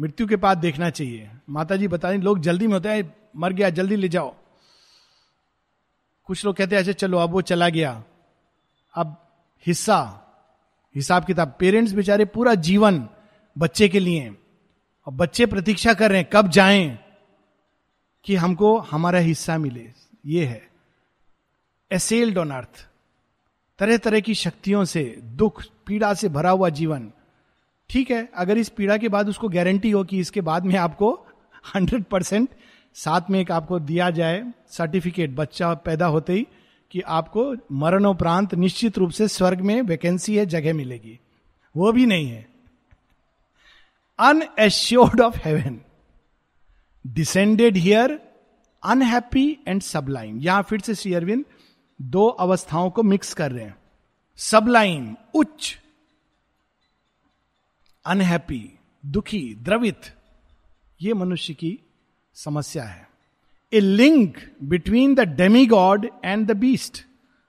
मृत्यु के बाद देखना चाहिए। माता जी बता लोग जल्दी में होते हैं मर गया, जल्दी ले जाओ। कुछ लोग कहते हैं अच्छा चलो, अब वो चला गया। अब हिस्सा, हिसाब किताब, पेरेंट्स बेचारे पूरा जीवन बच्चे के लिए और बच्चे प्रतीक्षा कर रहे हैं, कब जाएँ कि हमको हमारा हिस्सा मिले। ये है। एसेल्ड ऑन अर्थ तरह तरह की शक्तियों से, दुख, पीड़ा से भरा हुआ जीवन। ठीक है, अगर इस पीड़ा के बाद उसको गारंटी हो कि इसके बाद में आपको हंड्रेड परसेंट साथ में एक आपको दिया जाए सर्टिफिकेट बच्चा पैदा होते ही, कि आपको मरणोपरांत निश्चित रूप से स्वर्ग में वैकेंसी है, जगह मिलेगी। वो भी नहीं है। Unassured of heaven descended here unhappy and sublime यहाँ फिर से श्री अरविंद दो अवस्थाओं को मिक्स कर रहे हैं। सबलाइन उच्च अनहैप्पी दुखी, द्रवित, ये मनुष्य की समस्या है। A link between the demigod and the beast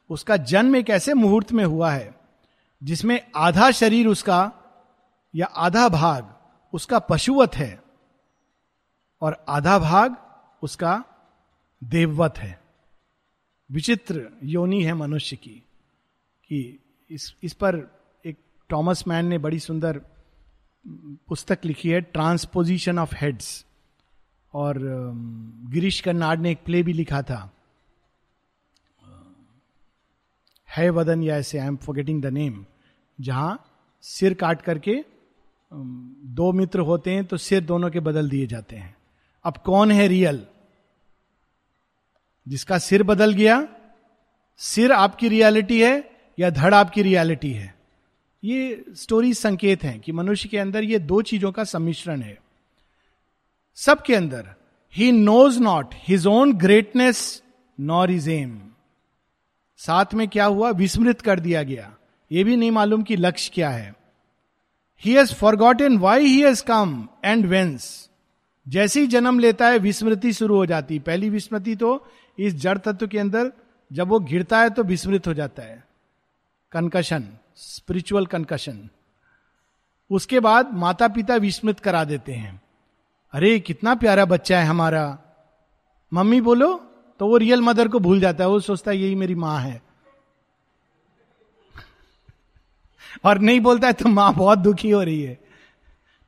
उसका जन्म एक ऐसे मुहूर्त में हुआ है, जिसमें आधा शरीर उसका या आधा भाग उसका पशुवत है और आधा भाग उसका देववत है। विचित्र योनि है मनुष्य की, कि इस इस पर एक टॉमस मैन ने बड़ी सुंदर पुस्तक लिखी है ट्रांसपोजिशन ऑफ़ हेड्स और गिरीश कर्नाड ने एक प्ले भी लिखा था। है वदन या ऐसे I am forgetting the name जहाँ सिर काट करके दो मित्र होते हैं तो सिर दोनों के बदल दिए जाते हैं। अब कौन है रियल? जिसका सिर बदल गया, सिर आपकी रियलिटी है या धड़ आपकी रियलिटी है? ये स्टोरी संकेत है कि मनुष्य के अंदर ये दो चीज़ों का सम्मिश्रण है। सबके अंदर ही knows not his own greatness nor his aim साथ में क्या हुआ? विस्मृत कर दिया गया। ये भी नहीं मालूम कि लक्ष्य क्या है। He has forgotten why he has come and whence जैसे ही जन्म लेता है, विस्मृति शुरू हो जाती है। पहली विस्मृति तो इस जड़ तत्व के अंदर, जब वो घिरता है तो विस्मृत हो जाता है। कंकशन स्पिरिचुअल कंकशन उसके बाद माता पिता विस्मृत करा देते हैं। अरे, कितना प्यारा बच्चा है हमारा। मम्मी बोलो तो वो रियल मदर को भूल जाता है। वो सोचता है, यही मेरी माँ है। और नहीं बोलता है तो माँ बहुत दुखी हो रही है।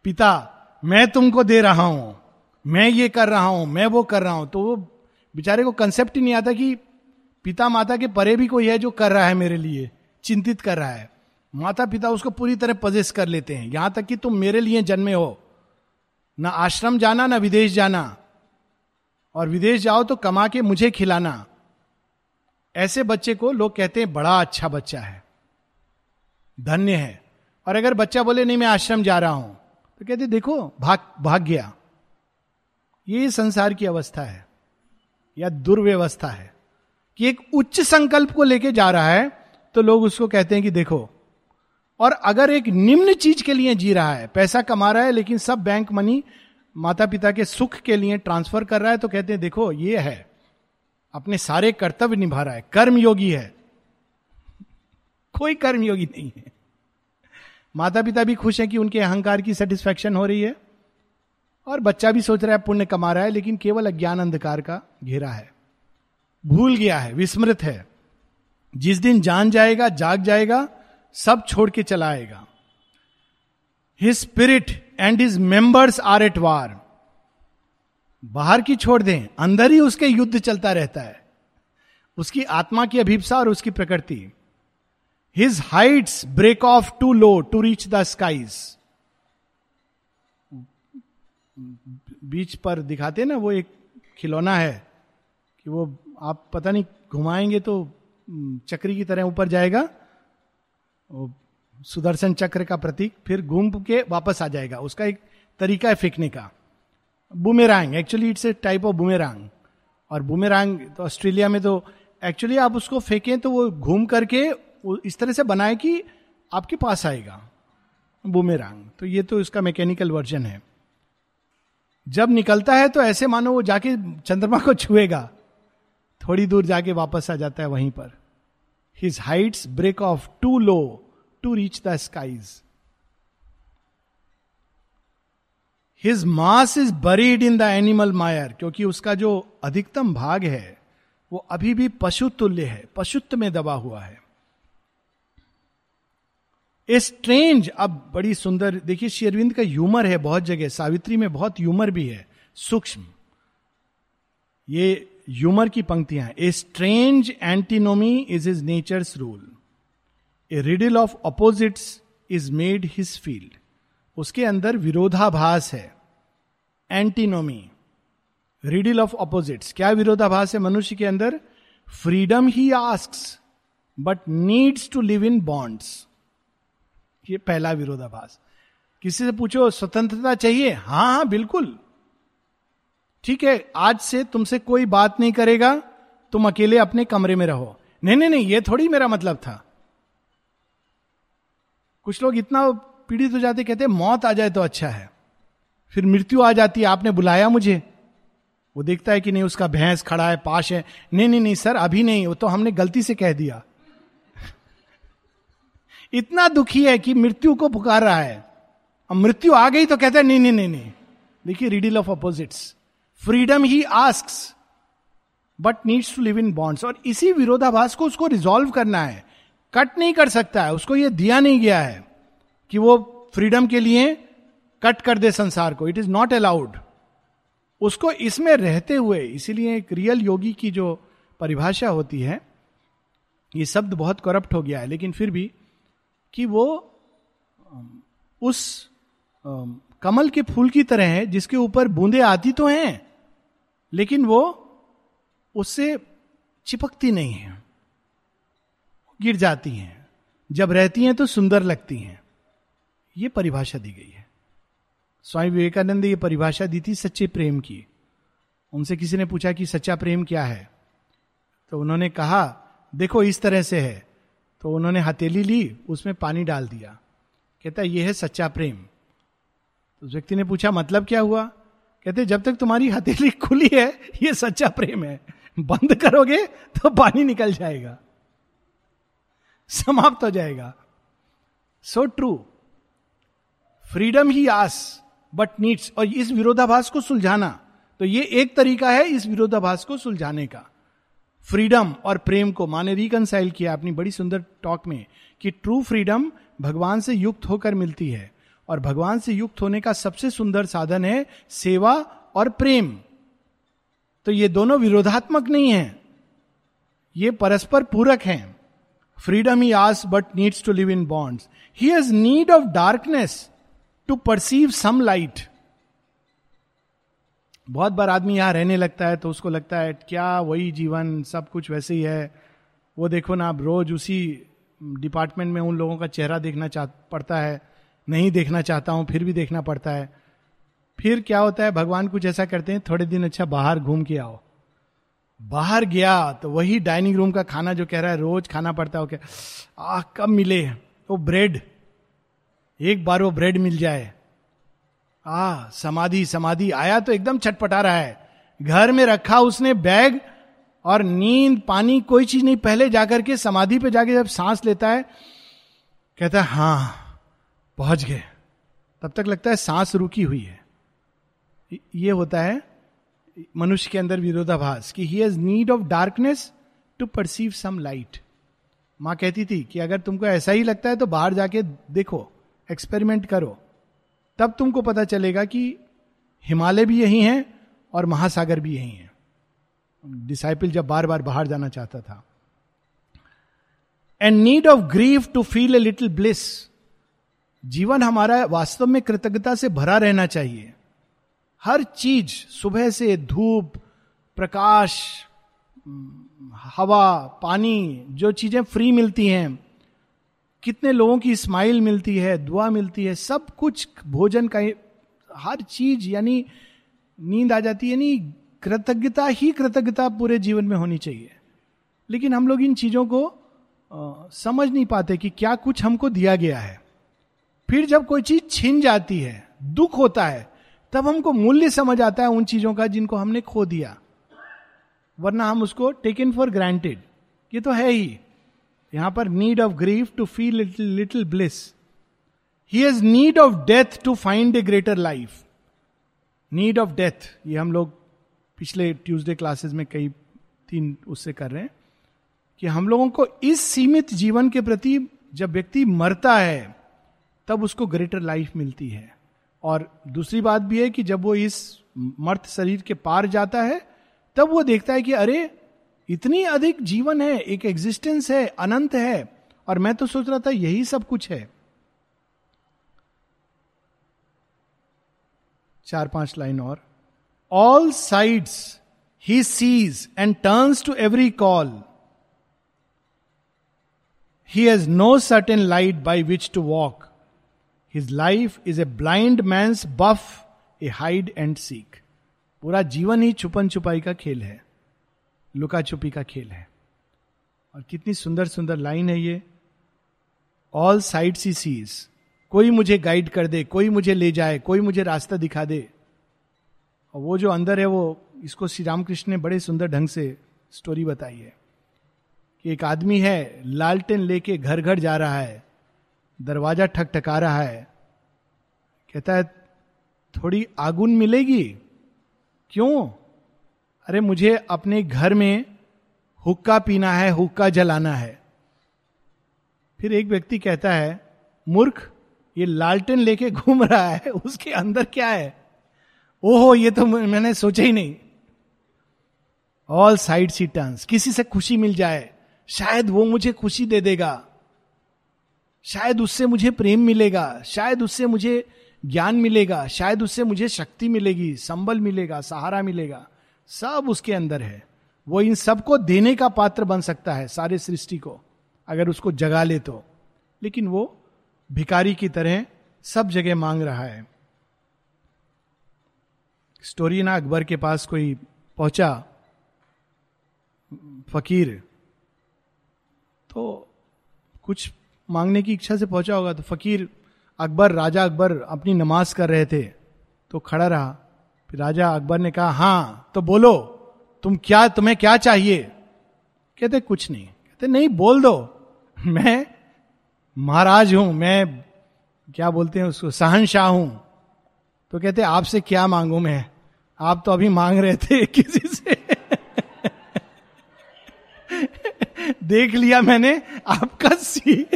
पिता, मैं तुमको दे रहा हूँ, मैं ये कर रहा हूँ, मैं वो कर रहा हूँ। तो वो बेचारे को कंसेप्ट ही नहीं आता कि पिता माता के परे भी कोई है जो कर रहा है मेरे लिए, चिंतित कर रहा है। माता पिता उसको पूरी तरह पजेस कर लेते हैं। यहाँ तक कि तुम मेरे लिए जन्मे हो। ना आश्रम जाना, ना विदेश जाना। और विदेश जाओ तो कमा के मुझे खिलाना। ऐसे बच्चे को लोग कहते हैं, बड़ा अच्छा बच्चा है। धन्य है। और अगर बच्चा बोले, नहीं, मैं आश्रम जा रहा हूँ तो कहते, देखो, भाग भाग गया। ये संसार की अवस्था है, या दुर्व्यवस्था है कि एक उच्च संकल्प को लेके जा रहा है तो लोग उसको कहते हैं कि, देखो, और अगर एक निम्न चीज़ के लिए जी रहा है, पैसा कमा रहा है, लेकिन सब बैंक मनी माता पिता के सुख के लिए ट्रांसफ़र कर रहा है तो कहते हैं, देखो, ये है, अपने सारे कर्तव्य निभा रहा है कर्म योगी है। कोई कर्मयोगी नहीं है। माता पिता भी खुश हैं कि उनके अहंकार की सेटिस्फेक्शन हो रही है। और बच्चा भी सोच रहा है, पुण्य कमा रहा है, लेकिन केवल अज्ञान अंधकार का घेरा है। भूल गया है, विस्मृत है। जिस दिन जान जाएगा, जाग जाएगा, सब छोड़ के चला आएगा। His spirit and his members are at war बाहर की छोड़ दें, अंदर ही उसके युद्ध चलता रहता है। उसकी आत्मा की अभिप्सा और उसकी प्रकृति। His heights break off too low to reach the skies बीच पर दिखाते ना, वो एक खिलौना है कि वो आप पता नहीं घुमाएँगे तो चक्री की तरह ऊपर जाएगा। सुदर्शन चक्र का प्रतीक, फिर घूम के वापस आ जाएगा। उसका एक तरीका है फेंकने का। Boomerang actually it's a type of boomerang और बुमेरांग तो ऑस्ट्रेलिया में तो एक्चुअली आप उसको फेंकें तो वो घूम करके इस तरह से बनाए कि आपके पास आएगा, बुमेरांग। तो ये तो इसका मैकेनिकल वर्जन है। जब निकलता है तो ऐसे मानो वो जाके चंद्रमा को छुएगा। थोड़ी दूर जाके वापस आ जाता है वहीं पर। His heights break off too low to reach the skies his mass is buried in the animal mire क्योंकि उसका जो अधिकतम भाग है, वो अभी भी पशु तुल्य है, पशुत्व में दबा हुआ है। ए स्ट्रेंज अब बड़ी सुंदर, देखिए शेरविंद का ह्यूमर है बहुत जगह। सावित्री में बहुत ह्यूमर भी है। सूक्ष्म। ये ह्यूमर की पंक्तियाँ a strange antinomy is is nature's rule a riddle of opposites is made his field उसके अंदर विरोधाभास है। एंटीनोमी रिडल ऑफ़ अपोजिट्स क्या विरोधाभास है मनुष्य के अंदर? Freedom he asks but needs to live in bonds ये पहला विरोधाभास। किसी से पूछो, स्वतंत्रता चाहिए? हाँ हाँ बिल्कुल। ठीक है, आज से तुमसे कोई बात नहीं करेगा, तुम अकेले अपने कमरे में रहो। नहीं नहीं नहीं, ये थोड़ी मेरा मतलब था। कुछ लोग इतना पीड़ित हो जाते, कहते, मौत आ जाए तो अच्छा है। फिर मृत्यु आ जाती है आपने बुलाया मुझे? वो देखता है कि नहीं, उसका भैंस खड़ा है पाश है। नहीं नहीं नहीं, सर, अभी नहीं, वो तो हमने गलती से कह दिया। इतना दुखी है कि मृत्यु को पुकार रहा है। अब मृत्यु आ गई तो कहता है, नहीं नहीं नहीं नहीं। देखिए, riddle of opposites freedom he asks but needs to live in bonds और इसी विरोधाभास को उसको रिजोल्व करना है। कट नहीं कर सकता है। उसको यह दिया नहीं गया है कि वो फ्रीडम के लिए कट कर दे संसार को। इट इज़ नॉट अलाउड उसको इसमें रहते हुए, इसीलिए एक रियल योगी की जो परिभाषा होती है, ये शब्द बहुत करप्ट हो गया है। लेकिन फिर भी कि वो उस कमल के फूल की तरह है, जिसके ऊपर बूंदे आती तो हैं, लेकिन वो उससे चिपकती नहीं है। गिर जाती हैं। जब रहती हैं तो सुंदर लगती हैं। ये परिभाषा दी गई है। स्वामी विवेकानंद ये परिभाषा दी थी सच्चे प्रेम की। उनसे किसी ने पूछा कि सच्चा प्रेम क्या है? तो उन्होंने कहा, देखो, इस तरह से है। तो उन्होंने हथेली ली, उसमें पानी डाल दिया। कहता यह है सच्चा प्रेम। तो उस व्यक्ति ने पूछा मतलब क्या हुआ? कहते, जब तक तुम्हारी हथेली खुली है यह सच्चा प्रेम है। बंद करोगे तो पानी निकल जाएगा। समाप्त हो जाएगा। So true freedom he us but needs और इस विरोधाभास को सुलझाना। तो ये एक तरीका है इस विरोधाभास को सुलझाने का। फ्रीडम और प्रेम को माने रिकनसाइल किया अपनी बड़ी सुंदर टॉक में कि ट्रू फ्रीडम भगवान से युक्त होकर मिलती है और भगवान से युक्त होने का सबसे सुंदर साधन है सेवा और प्रेम। तो ये दोनों विरोधात्मक नहीं है। ये परस्पर पूरक हैं। Freedom he us but needs to live in bonds he has need of darkness to perceive some light बहुत बार आदमी यहाँ रहने लगता है तो उसको लगता है, क्या वही जीवन, सब कुछ वैसे ही है। वो देखो ना आप रोज उसी डिपार्टमेंट में उन लोगों का चेहरा देखना चाह, पड़ता है। नहीं देखना चाहता हूँ, फिर भी देखना पड़ता है। फिर क्या होता है, भगवान कुछ ऐसा करते हैं, थोड़े दिन अच्छा बाहर घूम के आओ। बाहर गया तो वही डाइनिंग रूम का खाना जो कह रहा है, रोज खाना पड़ता है क्या आह, कब मिले? वो ब्रेड, एक बार वो ब्रेड मिल जाए। आ, समाधि समाधि, आया तो एकदम छटपटा रहा है। घर में रखा उसने बैग और नींद, पानी, कोई चीज़ नहीं। पहले जाकर के समाधि पे जाके जब सांस लेता है, कहता है, हाँ, पहुँच गए। तब तक लगता है सांस रुकी हुई है। ये होता है मनुष्य के अंदर विरोधाभास कि he has need of darkness to perceive some light माँ कहती थी कि अगर तुमको ऐसा ही लगता है तो बाहर जाके देखो एक्सपेरिमेंट करो। तब तुमको पता चलेगा कि हिमालय भी यही है और महासागर भी यही है। डिसाइपल जब बार बार बाहर जाना चाहता था। And need of grief to feel a little bliss जीवन हमारा वास्तव में कृतज्ञता से भरा रहना चाहिए। हर चीज़, सुबह से धूप, प्रकाश, हवा, पानी, जो चीज़ें फ्री मिलती हैं कितने लोगों की स्माइल मिलती है दुआ मिलती है सब कुछ भोजन का हर चीज़ यानी नींद आ जाती है यानी कृतज्ञता ही कृतज्ञता पूरे जीवन में होनी चाहिए। लेकिन हम लोग इन चीज़ों को आ, समझ नहीं पाते कि क्या कुछ हमको दिया गया है। फिर जब कोई चीज़ छिन जाती है दुख होता है तब हमको मूल्य समझ आता है उन चीज़ों का जिनको हमने खो दिया। वरना हम उसको टेकन फॉर ग्रांटेड ये तो है ही। यहाँ पर need of grief to feel little bliss he has need of death to find a greater life need of death ये हम लोग पिछले ट्यूसडे क्लासेस में कई तीन उससे कर रहे हैं कि हम लोगों को इस सीमित जीवन के प्रति जब व्यक्ति मरता है, तब उसको ग्रेटर लाइफ मिलती है। और दूसरी बात भी है कि जब वो इस मर्त शरीर के पार जाता है, तब वो देखता है कि अरे इतनी अधिक जीवन है, एक एग्जिस्टेंस है, अनंत है, और मैं तो सोच रहा था यही सब कुछ है। चार पाँच लाइन और। All sides he sees and turns to every call he has no certain light by which to walk his life is a blind man's buff a hide and seek पूरा जीवन ही छुपन छुपाई का खेल है। लुका छुपी का खेल है। और कितनी सुंदर सुंदर लाइन है ये। ऑल साइड सी सीज कोई मुझे गाइड कर दे, कोई मुझे ले जाए, कोई मुझे रास्ता दिखा दे। और वो जो अंदर है वो, इसको श्री रामकृष्ण ने बड़े सुंदर ढंग से स्टोरी बताई है। कि एक आदमी है, लालटेन लेके घर घर जा रहा है। दरवाज़ा ठकठका रहा है। कहता है, थोड़ी आगुन मिलेगी? क्यों? अरे मुझे अपने घर में हुक्का पीना है, हुक्का जलाना है। फिर एक व्यक्ति कहता है, मूर्ख, ये लालटेन लेके घूम रहा है, उसके अंदर क्या है? ओहो, ये तो मैंने सोचा ही नहीं। ऑल साइड सी टर्न्स किसी से खुशी मिल जाए, शायद वो मुझे खुशी दे देगा। शायद उससे मुझे प्रेम मिलेगा, शायद उससे मुझे ज्ञान मिलेगा, शायद उससे मुझे शक्ति मिलेगी, संबल मिलेगा, सहारा मिलेगा। सब उसके अंदर है। वो इन सबको देने का पात्र बन सकता है, सारे सृष्टि को, अगर उसको जगा ले तो। लेकिन वो भिकारी की तरह सब जगह मांग रहा है। स्टोरी ना अकबर के पास कोई पहुँचा फकीर तो कुछ मांगने की इच्छा से पहुँचा होगा। तो फकीर अकबर, राजा अकबर अपनी नमाज़ कर रहे थे तो खड़ा रहा। राजा अकबर ने कहा, हाँ तो बोलो, तुम क्या, तुम्हें क्या चाहिए? कहते, कुछ नहीं. कहते, नहीं, बोल दो। मैं महाराज हूँ, मैं क्या बोलते हैं उसको सहनशाह हूँ। तो कहते, आपसे क्या मांगू मैं? आप तो अभी मांग रहे थे किसी से? देख लिया मैंने, आपका सी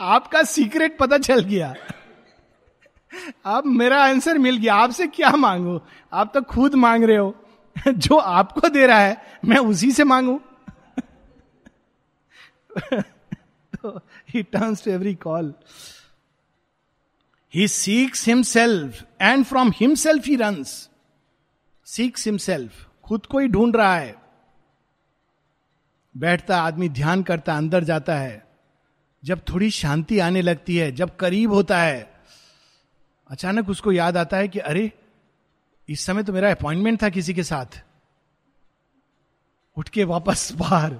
आपका सीक्रेट पता चल गया। अब मेरा आंसर मिल गया। आपसे क्या मांगू? आप तो खुद मांग रहे हो। जो आपको दे रहा है, मैं उसी से मांगू। He turns to every call he seeks himself and from himself he runs seeks himself खुद को ही ढूंढ रहा है। बैठता आदमी, ध्यान करता, अंदर जाता है। जब थोड़ी शांति आने लगती है, जब करीब होता है अचानक उसको याद आता है कि अरे, इस समय तो मेरा अपॉइंटमेंट था किसी के साथ। उठ के वापस बाहर।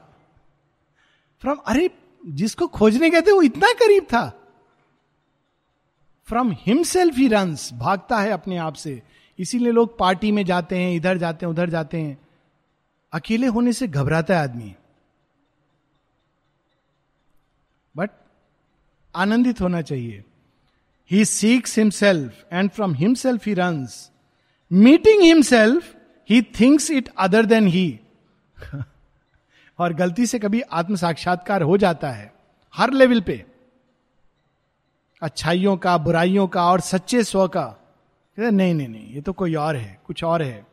फ्रॉम, अरे, जिसको खोजने गए थे वो इतना करीब था। फ्रॉम हिमसेल्फ ही रंस भागता है अपने आप से। इसीलिए लोग पार्टी में जाते हैं, इधर जाते हैं, उधर जाते हैं। अकेले होने से घबराता है आदमी। बट आनंदित होना चाहिए। He seeks himself and from himself he runs meeting himself he thinks it other than he और गलती से कभी आत्म साक्षात्कार हो जाता है, हर लेवल पे। अच्छाइयों का, बुराइयों का और सच्चे स्व का। नहीं नहीं नहीं, ये तो कोई और है, कुछ और है।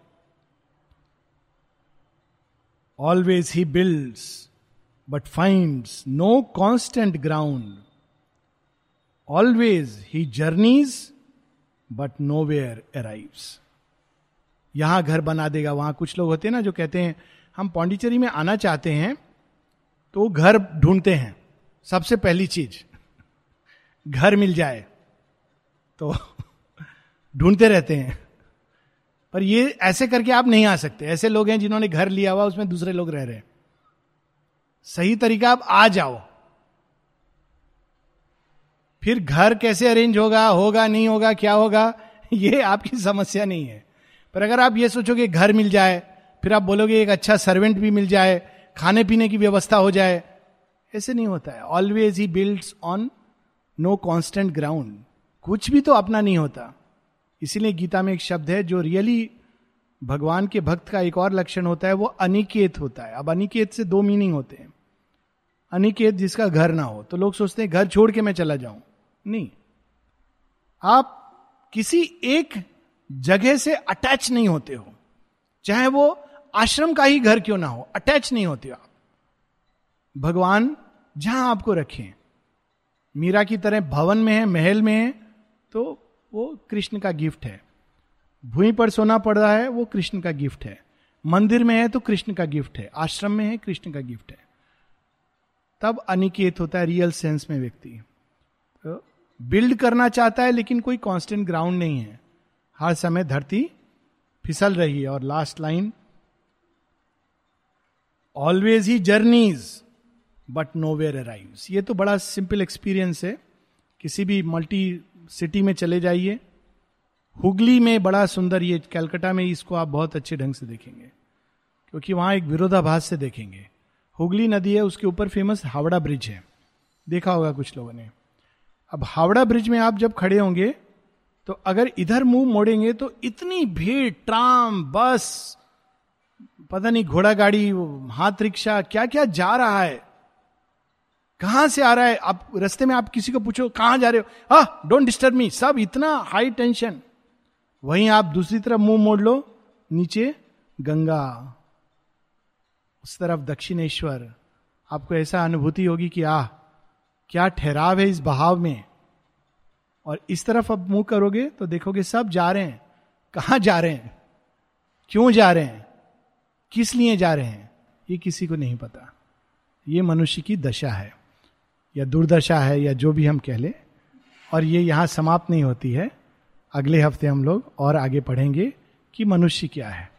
Always he builds but finds no constant ground always he journeys but nowhere arrives यहाँ घर बना देगा, वहाँ कुछ लोग होते हैं ना जो कहते हैं, हम पौंडीचेरी में आना चाहते हैं तो घर ढूंढते हैं, सबसे पहली चीज़, घर मिल जाए। तो ढूंढते रहते हैं। पर ये ऐसे करके आप नहीं आ सकते। ऐसे लोग हैं जिन्होंने घर लिया हुआ, उसमें दूसरे लोग रह रहे हैं। सही तरीका आप आ जाओ। फिर घर कैसे अरेंज होगा होगा, नहीं होगा, क्या होगा, ये आपकी समस्या नहीं है। पर अगर आप ये सोचोगे घर मिल जाए, फिर आप बोलोगे एक अच्छा सर्वेंट भी मिल जाए, खाने पीने की व्यवस्था हो जाए, ऐसे नहीं होता है। Always he build on no constant ground कुछ भी तो अपना नहीं होता। इसीलिए गीता में एक शब्द है जो रियली भगवान के भक्त का एक और लक्षण होता है, वो अनिकेत होता है। अब अनिकेत से दो मीनिंग होते हैं। अनिकेत जिसका घर ना हो। तो लोग सोचते हैं, घर छोड़ के मैं चला जाऊँ। नहीं। आप किसी एक जगह से अटैच नहीं होते हो। चाहे वो आश्रम का ही घर क्यों ना हो अटैच नहीं होते हो आप। भगवान जहाँ आपको रखें, मीरा की तरह भवन में है, महल में है तो वो कृष्ण का गिफ्ट है। भूमि पर सोना पड़ रहा है, वो कृष्ण का गिफ्ट है। मंदिर में है तो कृष्ण का गिफ्ट है। आश्रम में है, कृष्ण का गिफ्ट है। तब अनिकेत होता है रियल सेंस में व्यक्ति। तो बिल्ड करना चाहता है, लेकिन कोई कांस्टेंट ग्राउंड नहीं है। हर समय धरती फिसल रही है, और last line always he journeys but nowhere arrive ये तो बड़ा सिंपल एक्सपीरियंस है। किसी भी मल्टी सिटी में चले जाइए। हुगली में बड़ा सुंदर ये कैलकाटा में इसको आप बहुत अच्छे ढंग से देखेंगे। क्योंकि वहाँ एक विरोधाभास से देखेंगे। हुगली नदी है, उसके ऊपर फ़ेमस हावड़ा ब्रिज है। देखा होगा कुछ लोगों ने। अब हावड़ा ब्रिज में आप जब खड़े होंगे तो अगर इधर मुँह मोड़ेंगे तो इतनी भीड़, ट्राम, बस, पता नहीं घोड़ा गाड़ी, हाथ रिक्शा क्या क्या जा रहा है? कहाँ से आ रहा है? आप रस्ते में आप किसी को पूछो, कहाँ जा रहे हो? हा डोंट डिस्टर्ब मी सब इतना हाई टेंशन वहीं आप दूसरी तरफ़ मुँह मोड़ लो, नीचे गंगा, उस तरफ़ दक्षिणेश्वर। आपको ऐसा अनुभूति होगी कि, आह क्या ठहराव है इस बहाव में? और इस तरफ़ अब मुँह करोगे तो देखोगे सब जा रहे हैं। कहा जा रहे हैं? क्यों जा रहे हैं? किस लिए जा रहे हैं? ये किसी को नहीं पता। ये मनुष्य की दशा है, या दुर्दशा है, या जो भी हम कह ले। और ये यहाँ समाप्त नहीं होती है। अगले हफ़्ते हम लोग और आगे पढ़ेंगे कि मनुष्य क्या है।